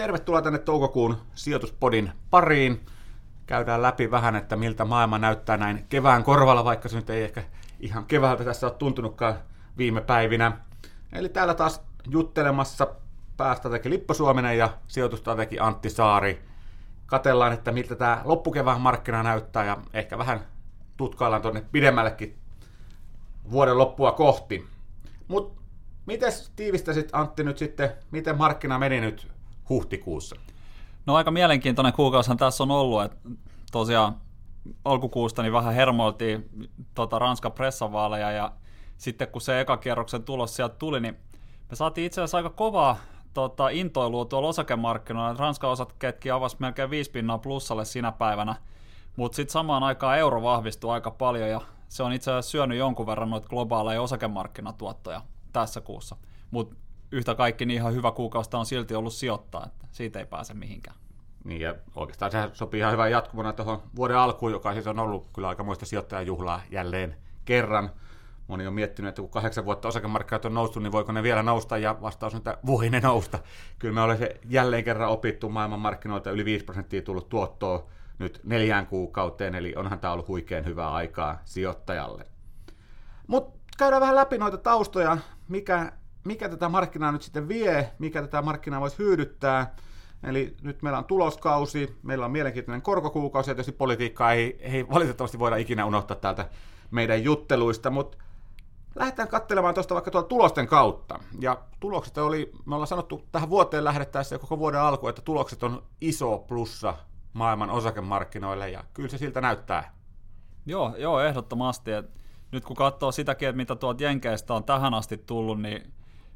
tervetuloa tänne toukokuun sijoituspodin pariin. Käydään läpi vähän, että miltä maailma näyttää näin kevään korvalla, vaikka se nyt ei ehkä ihan keväältä tässä ole tuntunutkaan viime päivinä. Eli täällä taas juttelemassa päästrategi Lippo Suominen ja sijoitustrategi Antti Saari. Katellaan, että miltä tämä loppukevään markkina näyttää ja ehkä vähän tutkaillaan tuonne pidemmällekin vuoden loppua kohti. Mutta miten tiivistäisit Antti nyt sitten, miten markkina meni nyt huhtikuussa? No aika mielenkiintoinen kuukausihan tässä on ollut, että tosiaan alkukuusta niin vähän hermoiltiin tota Ranskan pressavaaleja ja sitten kun se ekakierroksen tulos sieltä tuli, niin me saatiin itse asiassa aika kovaa tota, intoilua tuolla osakemarkkinoilla. Ranskan osakkeetkin avasi melkein 5 pinnaa plussalle sinä päivänä, mutta sitten samaan aikaan euro vahvistui aika paljon ja se on itse asiassa syönyt jonkun verran noita globaaleja osakemarkkinatuottoja tässä kuussa. Mutta yhtä kaikki niin ihan hyvä kuukausta on silti ollut sijoittaa, että siitä ei pääse mihinkään. Niin ja oikeastaan se sopii ihan hyvän jatkumona tuohon vuoden alkuun, joka siis on ollut kyllä aika muista sijoittajajuhlaa jälleen kerran. Moni on miettinyt, että kun kahdeksan vuotta osakemarkkinat on noussut, niin voiko ne vielä nousta, ja vastaus on, että voi ne nousta. Kyllä me olemme se jälleen kerran opittu maailmanmarkkinoilta yli 5 prosenttia tullut tuottoa nyt neljään kuukauteen, eli onhan tämä ollut huikean hyvää aikaa sijoittajalle. Mutta käydään vähän läpi noita taustoja, mikä, mikä tätä markkinaa nyt sitten vie, mikä tätä markkinaa voisi hyödyttää. Eli nyt meillä on tuloskausi, meillä on mielenkiintoinen korkokuukausi, ja tietysti politiikkaa ei, ei valitettavasti voida ikinä unohtaa täältä meidän jutteluista, mutta lähdetään katselemaan tuosta vaikka tuolla tulosten kautta. Ja tulokset oli, me ollaan sanottu tähän vuoteen lähdettäessä ja koko vuoden alku, että tulokset on iso plussa maailman osakemarkkinoille, ja kyllä se siltä näyttää. Joo, joo ehdottomasti. Et nyt kun katsoo sitäkin, että mitä tuolta Jenkeistä on tähän asti tullut, niin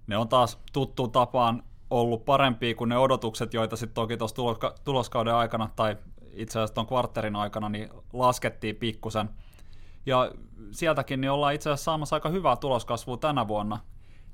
ne on taas tuttuun tapaan ollut parempia kuin ne odotukset, joita sitten toki tuossa tuloskauden aikana tai itse asiassa tuon kvartterin aikana niin laskettiin pikkusen. Ja sieltäkin niin ollaan itse asiassa saamassa aika hyvää tuloskasvua tänä vuonna.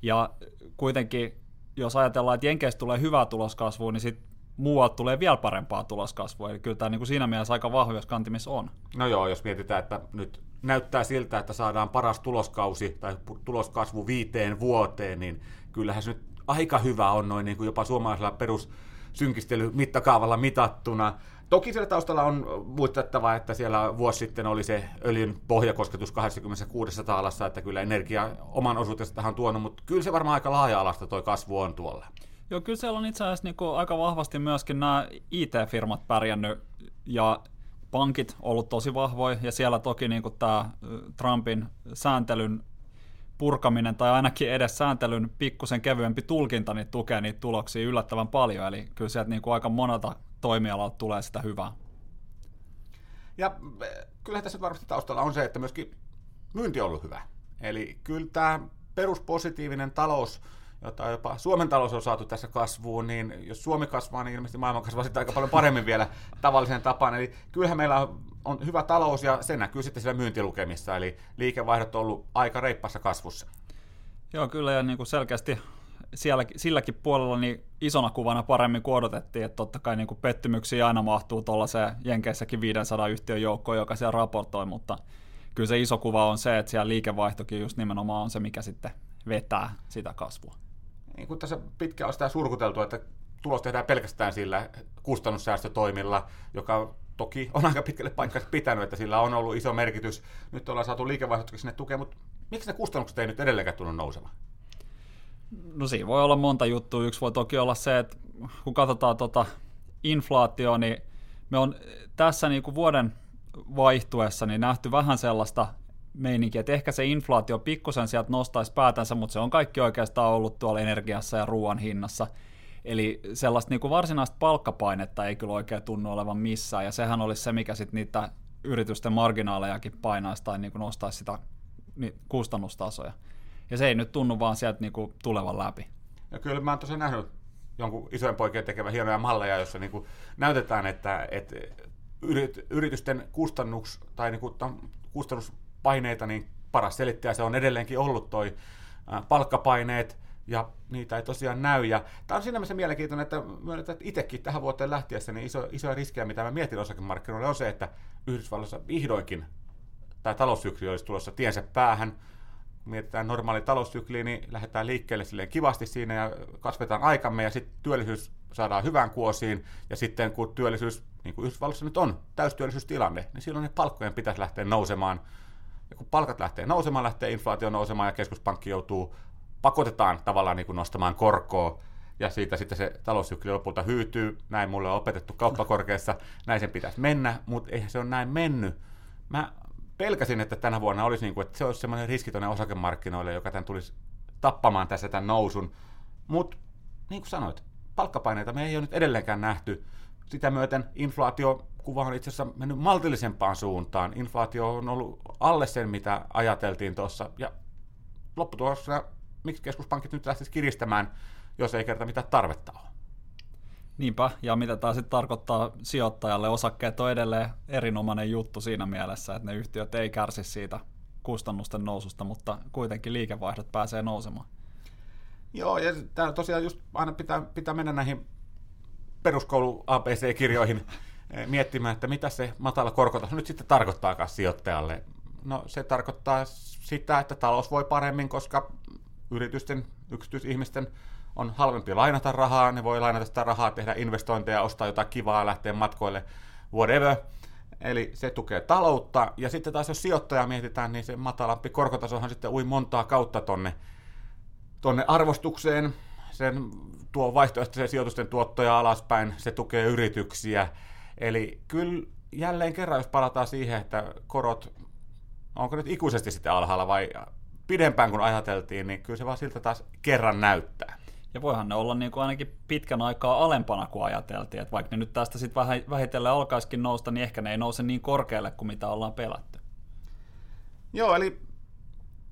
Ja kuitenkin, jos ajatellaan, että Jenkeistä tulee hyvää tuloskasvua, niin sitten muualta tulee vielä parempaa tuloskasvua. Eli kyllä tämä niin kuin siinä mielessä aika vahvoissa kantimissa on. No joo, jos mietitään, että nyt näyttää siltä, että saadaan paras tuloskausi tai tuloskasvu viiteen vuoteen, niin kyllähän se nyt aika hyvä on noin niin kuin jopa suomalaisella perussynkistely mittakaavalla mitattuna. Toki siellä taustalla on muistettava, että siellä vuosi sitten oli se öljyn pohjakosketus 26 taalassa, että kyllä energia oman osuutensa tähän tuonut, mutta kyllä se varmaan aika laaja-alasta toi kasvu on tuolla. Joo, kyllä siellä on itse asiassa niin kuin aika vahvasti myöskin nämä IT-firmat pärjännyt ja pankit ollut tosi vahvoja ja siellä toki niin kuin tämä Trumpin sääntelyn purkaminen tai ainakin edes sääntelyn pikkusen kevyempi tulkinta niin tukee niitä tuloksia yllättävän paljon, eli kyllä sieltä niin kuin aika monelta toimialalta tulee sitä hyvää. Ja kyllä tässä varmasti taustalla on se, että myöskin myynti on ollut hyvä. Eli kyllä tämä peruspositiivinen talous jota jopa Suomen talous on saatu tässä kasvuun, niin jos Suomi kasvaa, niin ilmeisesti maailma kasvaa sitten aika paljon paremmin vielä tavallisen tapaan. Eli kyllähän meillä on hyvä talous ja se näkyy sitten siellä myyntilukemissa, eli liikevaihdot on ollut aika reippassa kasvussa. Joo, kyllä ja niin kuin selkeästi siellä, silläkin puolella niin isona kuvana paremmin kuin odotettiin, että totta kai niin kuin pettymyksiä aina mahtuu tuollaiseen Jenkeissäkin 500 yhtiön joukkoon, joka siellä raportoi, mutta kyllä se iso kuva on se, että siellä liikevaihtokin just nimenomaan on se, mikä sitten vetää sitä kasvua niin kuin tässä pitkään on sitä surkuteltu, että tulos tehdään pelkästään sillä kustannussäästötoimilla, joka toki on aika pitkälle paikkansa pitänyt, että sillä on ollut iso merkitys. Nyt ollaan saatu liikevaihtokin sinne tukea, mutta miksi ne kustannukset ei nyt edelleenkään tullut nousemaan? No siinä voi olla monta juttua. Yksi voi toki olla se, että kun katsotaan tota inflaatio, niin me on tässä niin kuin vuoden vaihtuessa niin nähty vähän sellaista meininki, että ehkä se inflaatio pikkusen sieltä nostaisi päätänsä, mutta se on kaikki oikeastaan ollut tuolla energiassa ja ruoan hinnassa. Eli sellaista niin kuin varsinaista palkkapainetta ei kyllä oikein tunnu olevan missään, ja sehän olisi se, mikä sitten niitä yritysten marginaalejakin painaisi tai niin kuin nostaisi sitä kustannustasoja. Ja se ei nyt tunnu vaan sieltä niin kuin tulevan läpi. Ja kyllä mä oon tosiaan nähnyt jonkun isojen poikien tekevän hienoja malleja, joissa niin kuin näytetään, että, että yritysten kustannus, tai niin kuin, kustannus paineita, niin paras selittäjä se on edelleenkin ollut toi palkkapaineet, ja niitä ei tosiaan näy. Ja tämä on siinä mielessä mielenkiintoinen, että myönnetään, että itsekin tähän vuoteen lähtiessä niin iso, isoja riskejä, mitä mä mietin osakemarkkinoille, on se, että Yhdysvalloissa vihdoinkin tämä taloussykli olisi tulossa tiensä päähän. mietitään normaali taloussykliä, niin lähdetään liikkeelle silleen kivasti siinä ja kasvetaan aikamme ja sitten työllisyys saadaan hyvään kuosiin ja sitten kun työllisyys, niin kuin Yhdysvalloissa nyt on, täystyöllisyystilanne, niin silloin ne palkkojen pitäisi lähteä nousemaan. Ja kun palkat lähtee nousemaan, lähtee inflaatio nousemaan ja keskuspankki joutuu, pakotetaan tavallaan niin kuin nostamaan korkoa ja siitä sitten se taloussykli lopulta hyytyy. Näin mulle on opetettu kauppakorkeassa, näin sen pitäisi mennä, mutta eihän se ole näin mennyt. Mä pelkäsin, että tänä vuonna olisi niin kuin, että se olisi semmoinen riski tuonne osakemarkkinoille, joka tämän tulisi tappamaan tässä tämän nousun. Mutta niin kuin sanoit, palkkapaineita me ei ole nyt edelleenkään nähty. Sitä myöten inflaatiokuva on itse asiassa mennyt maltillisempaan suuntaan. Inflaatio on ollut alle sen, mitä ajateltiin tuossa. Ja lopputuloksena, miksi keskuspankit nyt lähtisivät kiristämään, jos ei kerta mitään tarvetta ole. Niinpä, ja mitä tämä sitten tarkoittaa sijoittajalle, osakkeet on edelleen erinomainen juttu siinä mielessä, että ne yhtiöt ei kärsi siitä kustannusten noususta, mutta kuitenkin liikevaihdot pääsee nousemaan. Joo, ja täällä tosiaan just aina pitää, pitää mennä näihin peruskoulu ABC-kirjoihin eh, miettimään, että mitä se matala korkotaso nyt sitten tarkoittaakaan sijoittajalle. No se tarkoittaa sitä, että talous voi paremmin, koska yritysten, yksityisihmisten on halvempi lainata rahaa, ne voi lainata sitä rahaa, tehdä investointeja, ostaa jotain kivaa, lähteä matkoille, whatever. Eli se tukee taloutta, ja sitten taas jos sijoittaja mietitään, niin se matalampi korkotasohan sitten ui montaa kautta tonne, tonne arvostukseen, sen tuo vaihtoehtoisen sijoitusten tuottoja alaspäin, se tukee yrityksiä. Eli kyllä jälleen kerran, jos palataan siihen, että korot, onko nyt ikuisesti sitten alhaalla vai pidempään kuin ajateltiin, niin kyllä se vaan siltä taas kerran näyttää. Ja voihan ne olla niin kuin ainakin pitkän aikaa alempana kuin ajateltiin, että vaikka ne nyt tästä sitten vähitellen alkaisikin nousta, niin ehkä ne ei nouse niin korkealle kuin mitä ollaan pelätty. Joo, eli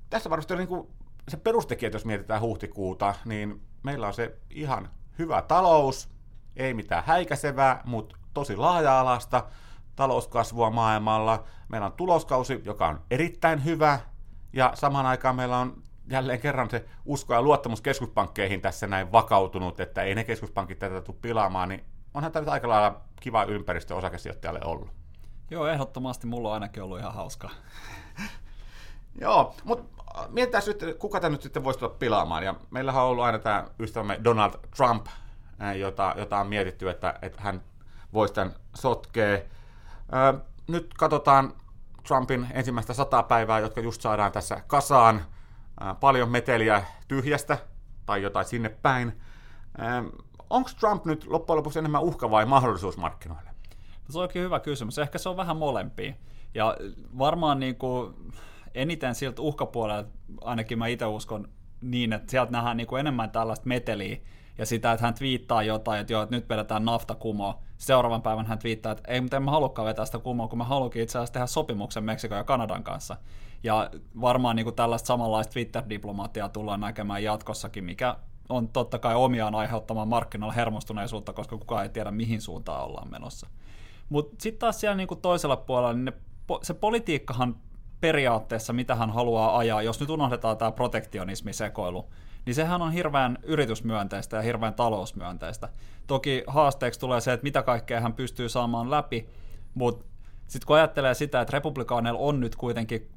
tässä varmasti on niin kuin se perustekijä, jos mietitään huhtikuuta, niin meillä on se ihan hyvä talous, ei mitään häikäisevää, mutta tosi laaja-alasta talouskasvua maailmalla. Meillä on tuloskausi, joka on erittäin hyvä, ja samaan aikaan meillä on jälleen kerran se usko ja luottamus keskuspankkeihin tässä näin vakautunut, että ei ne keskuspankit tätä tule pilaamaan, niin onhan tämä aika lailla kiva ympäristö osakesijoittajalle ollut. Joo, ehdottomasti mulla on ainakin ollut ihan hauskaa. Joo, mutta mietitään nyt, kuka tämä nyt sitten voisi tulla pilaamaan. Ja meillähän on ollut aina tämä ystävämme Donald Trump, jota, jota on mietitty, että, että hän voisi tämän sotkea. Nyt katsotaan Trumpin ensimmäistä sata päivää, jotka just saadaan tässä kasaan paljon meteliä tyhjästä tai jotain sinne päin. Onko Trump nyt loppujen lopuksi enemmän uhka vai mahdollisuus markkinoille? Se on oikein hyvä kysymys. Ehkä se on vähän molempia. Ja varmaan niin kuin eniten siltä uhkapuolelta, ainakin mä itse uskon niin, että sieltä nähdään niin kuin enemmän tällaista meteliä ja sitä, että hän twiittaa jotain, että joo, että nyt vedetään nafta kumoa. Seuraavan päivän hän twiittaa, että ei, mutta en mä halukkaan vetää sitä kumoa, kun mä haluankin itse asiassa tehdä sopimuksen Meksikon ja Kanadan kanssa. Ja varmaan niin kuin tällaista samanlaista Twitter-diplomaattia tullaan näkemään jatkossakin, mikä on totta kai omiaan aiheuttamaan markkinoilla hermostuneisuutta, koska kukaan ei tiedä, mihin suuntaan ollaan menossa. Mutta sitten taas siellä niin kuin toisella puolella, niin ne, se politiikkahan periaatteessa, mitä hän haluaa ajaa, jos nyt unohdetaan tämä protektionismi-sekoilu, niin sehän on hirveän yritysmyönteistä ja hirveän talousmyönteistä. Toki haasteeksi tulee se, että mitä kaikkea hän pystyy saamaan läpi, mutta sitten kun ajattelee sitä, että republikaaneilla on nyt kuitenkin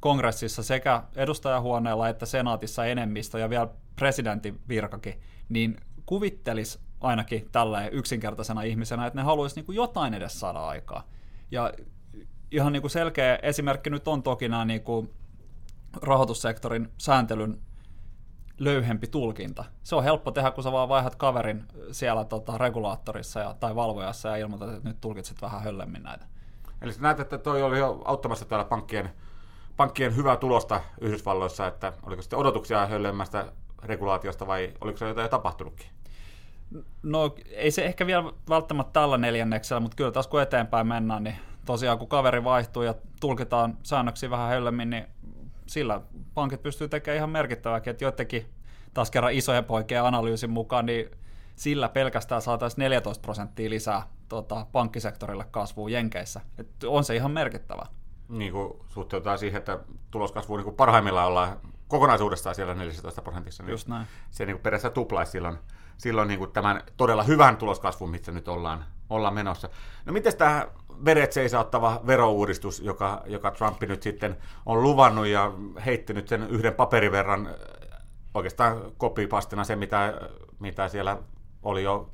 kongressissa sekä edustajahuoneella että senaatissa enemmistö ja vielä presidentin virkakin, niin kuvittelis ainakin tällä yksinkertaisena ihmisenä, että ne haluaisi niin jotain edes saada aikaa. Ja ihan niin kuin selkeä esimerkki nyt on toki nämä niin kuin rahoitussektorin sääntelyn löyhempi tulkinta. Se on helppo tehdä, kun sä vaan vaihdat kaverin siellä tota, regulaattorissa ja, tai valvojassa ja ilmoitat, että nyt tulkitset vähän höllemmin näitä. Eli sä näet, että toi oli jo auttamassa täällä pankkien, pankkien hyvää tulosta Yhdysvalloissa, että oliko sitten odotuksia höllemmästä regulaatiosta vai oliko se jotain jo tapahtunutkin? No ei se ehkä vielä välttämättä tällä neljänneksellä, mutta kyllä taas kun eteenpäin mennään, niin tosiaan kun kaveri vaihtuu ja tulkitaan säännöksiä vähän höllemmin, niin sillä pankit pystyy tekemään ihan merkittäväkin, että joidenkin taas kerran isojen poikien analyysin mukaan, niin sillä pelkästään saataisiin 14 prosenttia lisää tota, pankkisektorille kasvua Jenkeissä. Et on se ihan merkittävä. Niin kuin suhteutetaan siihen, että tuloskasvu niin kuin parhaimmillaan ollaan kokonaisuudessaan siellä 14 prosentissa. Niin Just näin. Se niin kuin periaatteessa tuplaisi silloin, silloin niin kuin tämän todella hyvän tuloskasvun, missä nyt ollaan, ollaan menossa. No miten tämä veret seisauttava verouudistus, joka, joka Trump nyt sitten on luvannut ja heittänyt sen yhden paperiverran oikeastaan kopipastina se, mitä, mitä siellä oli jo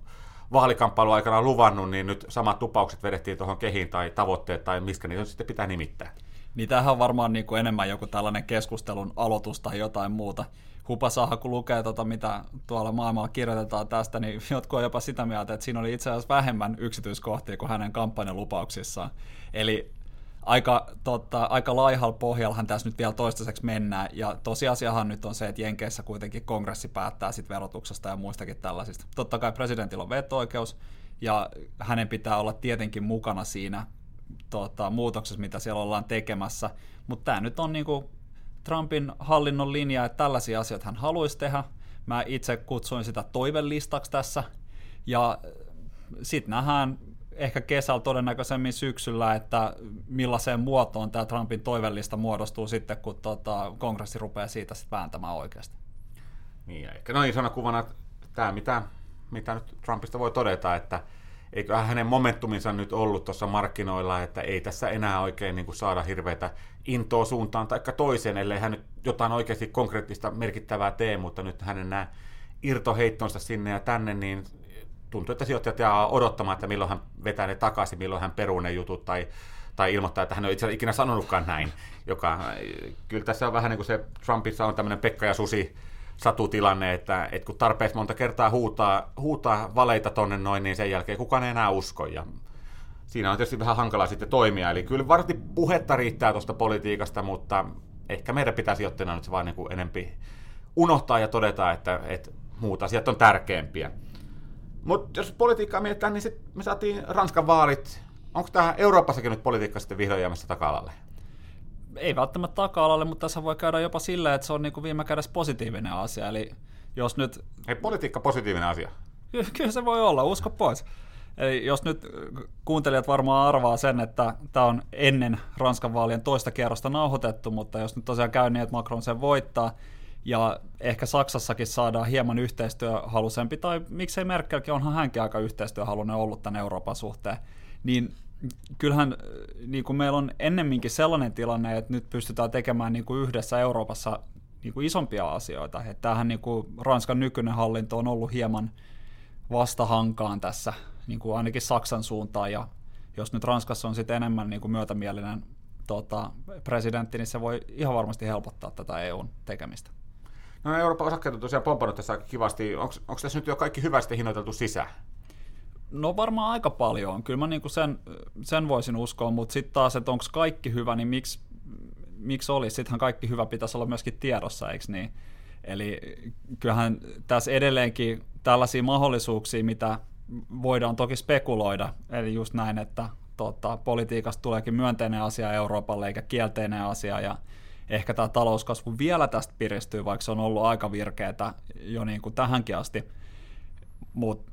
vaalikamppailu aikana luvannut, niin nyt samat tupaukset vedettiin tuohon kehiin tai tavoitteet tai miskä niitä sitten pitää nimittää. Niin tämähän on varmaan niin kuin enemmän joku tällainen keskustelun aloitus tai jotain muuta. Hupasaha, kun lukee tota, mitä tuolla maailmalla kirjoitetaan tästä, niin jotkut on jopa sitä mieltä, että siinä oli itse asiassa vähemmän yksityiskohtia kuin hänen kampanjalupauksissaan. Eli aika, tota, aika laihalla pohjallahan tässä nyt vielä toistaiseksi mennään, ja tosiasiahan nyt on se, että Jenkeissä kuitenkin kongressi päättää sit verotuksesta ja muistakin tällaisista. Totta kai presidentillä on veto-oikeus, ja hänen pitää olla tietenkin mukana siinä tota, muutoksessa, mitä siellä ollaan tekemässä, mutta tämä nyt on niinku Trumpin hallinnon linja, että tällaisia asioita hän haluaisi tehdä. Mä itse kutsuin sitä toivelistaksi tässä, ja sitten nähdään ehkä kesällä todennäköisemmin syksyllä, että millaiseen muotoon tämä Trumpin toivellista muodostuu sitten, kun tota, kongressi rupeaa siitä sitten vääntämään oikeasti. Niin, ehkä noin isona kuvana tämä, mitä, mitä nyt Trumpista voi todeta, että eiköhän hänen momentuminsa nyt ollut tuossa markkinoilla, että ei tässä enää oikein niin kuin saada hirveätä intoa suuntaan tai toiseen, ellei hän nyt jotain oikeasti konkreettista merkittävää tee, mutta nyt hänen nämä irtoheittonsa sinne ja tänne, niin tuntuu, että sijoittajat jää odottamaan, että milloin hän vetää ne takaisin, milloin hän peruu ne jutut tai, tai ilmoittaa, että hän ei itse ikinä sanonutkaan näin. Joka, kyllä tässä on vähän niin kuin se Trumpissa on tämmöinen Pekka ja Susi satutilanne, että, että kun tarpeeksi monta kertaa huutaa, huutaa valeita tonne noin, niin sen jälkeen kukaan ei enää usko. Ja siinä on tietysti vähän hankalaa sitten toimia. Eli kyllä varmasti puhetta riittää tuosta politiikasta, mutta ehkä meidän pitäisi sijoittajana nyt se vaan niin kuin enempi unohtaa ja todeta, että, että muut asiat on tärkeämpiä. Mutta jos politiikkaa mietitään, niin sit me saatiin Ranskan vaalit. Onko tämä Euroopassakin nyt politiikka sitten vihdoin jäämässä taka-alalle? Ei välttämättä taka-alalle, mutta tässä voi käydä jopa silleen, että se on niin kuin viime kädessä positiivinen asia. Eli jos nyt... Ei politiikka positiivinen asia? Ky- kyllä se voi olla, usko pois. Eli jos nyt kuuntelijat varmaan arvaa sen, että tämä on ennen Ranskan vaalien toista kierrosta nauhoitettu, mutta jos nyt tosiaan käy niin, että Macron sen voittaa, ja ehkä Saksassakin saadaan hieman yhteistyöhalusempi, tai miksei Merkelkin, onhan hänkin aika yhteistyöhalunen ollut tämän Euroopan suhteen, niin kyllähän niin kuin meillä on ennemminkin sellainen tilanne, että nyt pystytään tekemään niin kuin yhdessä Euroopassa niin kuin isompia asioita. Että tämähän niin kuin Ranskan nykyinen hallinto on ollut hieman vastahankaan tässä, niin kuin ainakin Saksan suuntaan, ja jos nyt Ranskassa on sitten enemmän niin kuin myötämielinen tota, presidentti, niin se voi ihan varmasti helpottaa tätä EUn tekemistä. No Euroopan osakkeet on tosiaan pompannut tässä aika kivasti. Onko tässä nyt jo kaikki hyvästi hinnoiteltu sisään? No varmaan aika paljon. Kyllä mä niinku sen, sen voisin uskoa, mutta sitten taas, että onko kaikki hyvä, niin miksi, miksi olisi? Sittenhän kaikki hyvä pitäisi olla myöskin tiedossa, eikö niin? Eli kyllähän tässä edelleenkin tällaisia mahdollisuuksia, mitä voidaan toki spekuloida, eli just näin, että tota, politiikasta tuleekin myönteinen asia Euroopalle eikä kielteinen asia, ja ehkä tämä talouskasvu vielä tästä piristyy, vaikka se on ollut aika virkeätä jo niin kuin tähänkin asti. Mutta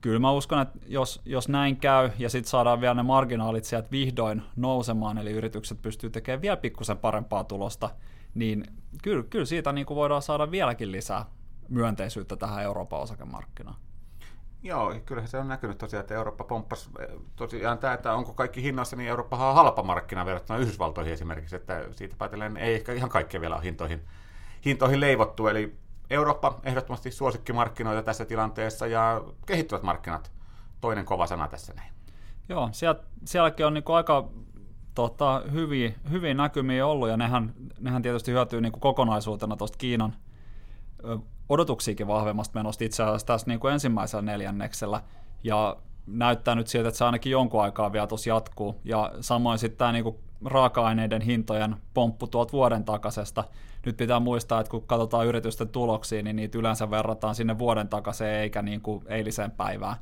kyllä mä uskon, että jos, jos näin käy ja sitten saadaan vielä ne marginaalit sieltä vihdoin nousemaan, eli yritykset pystyy tekemään vielä pikkusen parempaa tulosta, niin kyllä, kyllä siitä niin kuin voidaan saada vieläkin lisää myönteisyyttä tähän Euroopan osakemarkkinaan. Joo, kyllähän se on näkynyt tosiaan, että Eurooppa pomppasi tosiaan tämä, että onko kaikki hinnassa, niin Eurooppa on halpa markkina verrattuna Yhdysvaltoihin esimerkiksi, että siitä päätellen ei ehkä ihan kaikkea vielä hintoihin, hintoihin leivottu, eli Eurooppa ehdottomasti suosikkimarkkinoita tässä tilanteessa ja kehittyvät markkinat, toinen kova sana tässä näin. Joo, siellä, sielläkin on niinku aika tota, hyviä, hyviä näkymiä ollut ja nehän, nehän tietysti hyötyy niinku kokonaisuutena tuosta Kiinan odotuksiakin vahvemmasta menosta itse asiassa tässä niin kuin ensimmäisellä neljänneksellä, ja näyttää nyt siltä, että se ainakin jonkun aikaa vielä tuossa jatkuu, ja samoin sitten tämä niin kuin raaka-aineiden hintojen pomppu tuolta vuoden takaisesta. Nyt pitää muistaa, että kun katsotaan yritysten tuloksia, niin niitä yleensä verrataan sinne vuoden takaiseen eikä niin kuin eiliseen päivään.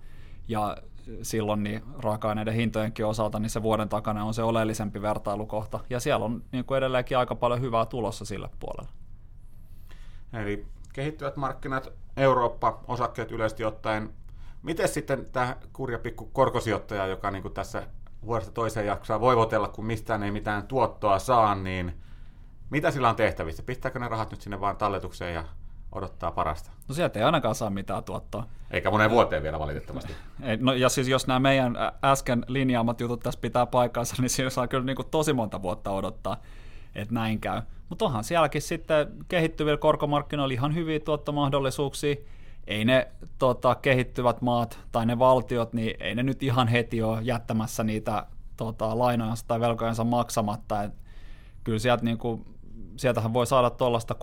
Ja silloin niin raaka-aineiden hintojenkin osalta niin se vuoden takana on se oleellisempi vertailukohta. Ja siellä on niin kuin edelleenkin aika paljon hyvää tulossa sille puolelle. Eli kehittyvät markkinat, Eurooppa, osakkeet yleisesti ottaen. Miten sitten tämä kurja pikku korkosijoittaja, joka niin kuin tässä vuodesta toiseen jaksaa voivotella, kun mistään ei mitään tuottoa saa, niin Mitä sillä on tehtävissä? Pistääkö ne rahat nyt sinne vaan talletukseen ja odottaa parasta? No sieltä ei ainakaan saa mitään tuottoa. Eikä moneen vuoteen vielä valitettavasti. Ei, no, ja siis jos nämä meidän äsken linjaamat jutut tässä pitää paikkaansa, niin siinä saa kyllä niin kuin tosi monta vuotta odottaa, että näin käy. Mutta onhan sielläkin sitten kehittyvillä korkomarkkinoilla ihan hyviä tuottomahdollisuuksia. Ei ne tota, kehittyvät maat tai ne valtiot, niin ei ne nyt ihan heti ole jättämässä niitä tota, lainojansa tai velkojensa maksamatta. Et kyllä sieltä niin kuin, sieltähän voi saada tuollaista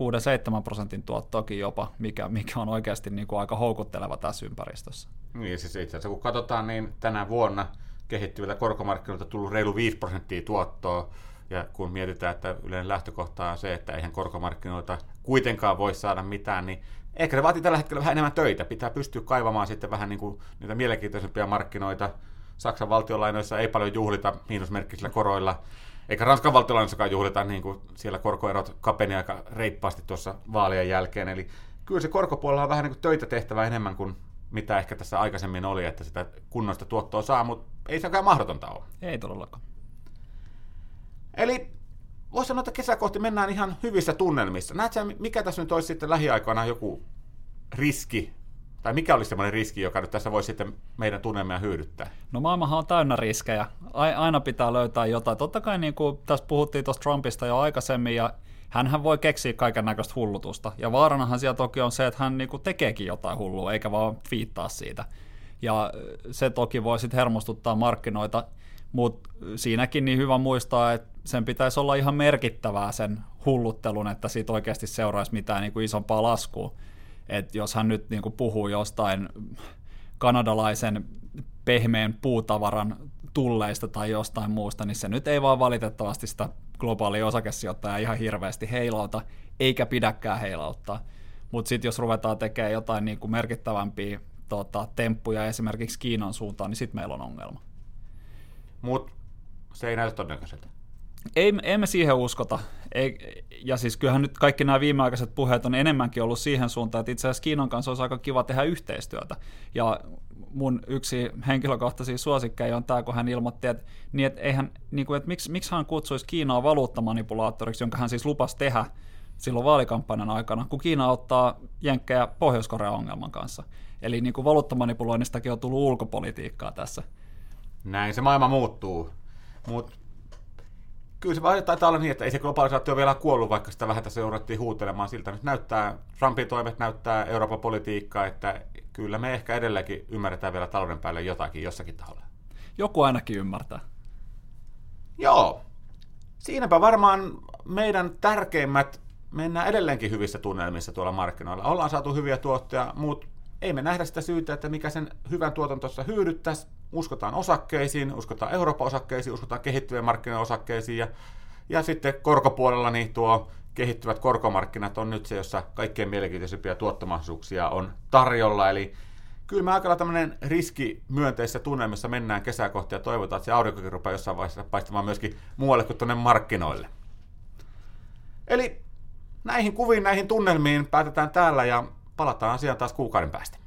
6-7 prosentin tuottoakin jopa, mikä, mikä on oikeasti niin kuin aika houkutteleva tässä ympäristössä. Niin, siis itse asiassa kun katsotaan, niin tänä vuonna kehittyvillä korkomarkkinoilta tullut reilu 5 prosenttia tuottoa, ja kun mietitään, että yleinen lähtökohta on se, että eihän korkomarkkinoilta kuitenkaan voi saada mitään, niin ehkä se vaatii tällä hetkellä vähän enemmän töitä. Pitää pystyä kaivamaan sitten vähän niin kuin niitä mielenkiintoisempia markkinoita. Saksan valtiolainoissa ei paljon juhlita miinusmerkkisillä koroilla, eikä Ranskan valtiolainoissakaan juhlita, niin kuin siellä korkoerot kapeni aika reippaasti tuossa vaalien jälkeen. Eli kyllä se korkopuolella on vähän niin kuin töitä tehtävä enemmän kuin mitä ehkä tässä aikaisemmin oli, että sitä kunnoista tuottoa saa, mutta ei se mahdotonta ole. Ei todellakaan. Eli voisi sanoa, että kesäkohti mennään ihan hyvissä tunnelmissa. Näetkö, mikä tässä nyt olisi sitten lähiaikoina joku riski, tai mikä olisi sellainen riski, joka nyt tässä voisi sitten meidän tunnelmia hyödyttää? No maailmahan on täynnä riskejä. Aina pitää löytää jotain. Totta kai niin kuin tässä puhuttiin tuosta Trumpista jo aikaisemmin, ja hän voi keksiä kaiken näköistä hullutusta. Ja vaaranahan siellä toki on se, että hän niin kuin tekeekin jotain hullua, eikä vaan fiittaa siitä. Ja se toki voi sitten hermostuttaa markkinoita, mutta siinäkin niin hyvä muistaa, että sen pitäisi olla ihan merkittävää sen hulluttelun, että siitä oikeasti seuraisi mitään niin kuin isompaa laskua. Et jos hän nyt niin kuin puhuu jostain kanadalaisen pehmeän puutavaran tulleista tai jostain muusta, niin se nyt ei vaan valitettavasti sitä globaalia osakesijoittajaa ihan hirveästi heilauta, eikä pidäkään heilauttaa. Mutta sitten jos ruvetaan tekemään jotain niin kuin merkittävämpiä tota, temppuja esimerkiksi Kiinan suuntaan, niin sitten meillä on ongelma. Mutta se ei näytä todennäköiseltä. Ei, emme siihen uskota. Ei, ja siis kyllähän nyt kaikki nämä viimeaikaiset puheet on enemmänkin ollut siihen suuntaan, että itse asiassa Kiinan kanssa olisi aika kiva tehdä yhteistyötä. Ja mun yksi henkilökohtaisia suosikkeja on tämä, kun hän ilmoitti, että, niin, että, eihän, niin kuin, että miksi, miksi hän kutsuisi Kiinaa valuuttamanipulaattoriksi, jonka hän siis lupasi tehdä silloin vaalikampanjan aikana, kun Kiina ottaa jenkkejä Pohjois-Korean ongelman kanssa. Eli niin kuin valuuttamanipuloinnistakin on tullut ulkopolitiikkaa tässä. Näin se maailma muuttuu. Mutta kyllä se vaan taitaa olla niin, että ei se globalisaatio vielä kuollut, vaikka sitä vähän tässä jouduttiin huutelemaan siltä. Nyt näyttää, Trumpin toimet näyttää Euroopan politiikkaa, että kyllä me ehkä edelleenkin ymmärretään vielä talouden päälle jotakin jossakin taholla. Joku ainakin ymmärtää. Joo. Siinäpä varmaan meidän tärkeimmät mennään edelleenkin hyvissä tunnelmissa tuolla markkinoilla. Ollaan saatu hyviä tuotteja, mutta ei me nähdä sitä syytä, että mikä sen hyvän tuoton tuossa. Uskotaan osakkeisiin, uskotaan Euroopan osakkeisiin, uskotaan kehittyvien markkinoiden osakkeisiin ja, ja sitten korkopuolella niin tuo kehittyvät korkomarkkinat on nyt se, jossa kaikkein mielenkiintoisimpia tuottomahdollisuuksia on tarjolla. Eli kyllä me aika tämmöinen riski myönteisessä tunnelmissa mennään kesää kohti ja toivotaan, että se aurinkokin rupeaa jossain vaiheessa paistamaan myöskin muualle kuin tuonne markkinoille. Eli näihin kuviin, näihin tunnelmiin päätetään täällä ja Palataan asiaan taas kuukauden päästä.